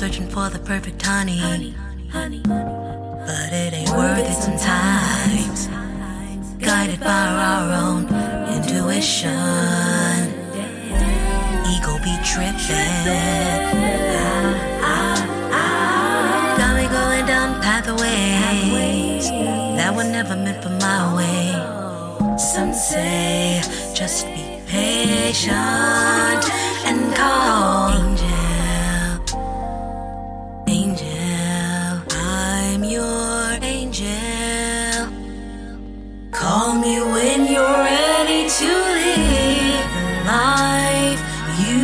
perfect honey. But it ain't worth it sometimes. Guided by our own intuition. Ego be tripping. Got me going down pathways that were never meant for my way. Some say just be patient and call Call me when you're ready to live the life you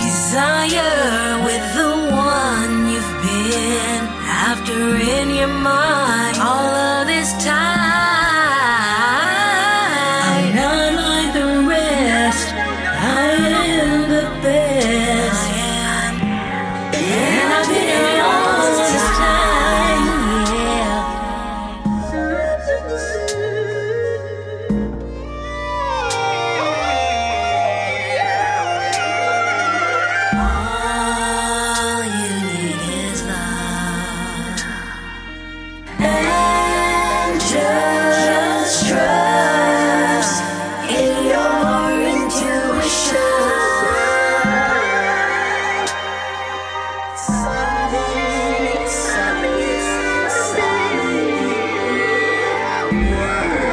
desire with the one you've been after in your mind all of this time. I'm not like the rest, I am the best. Wow.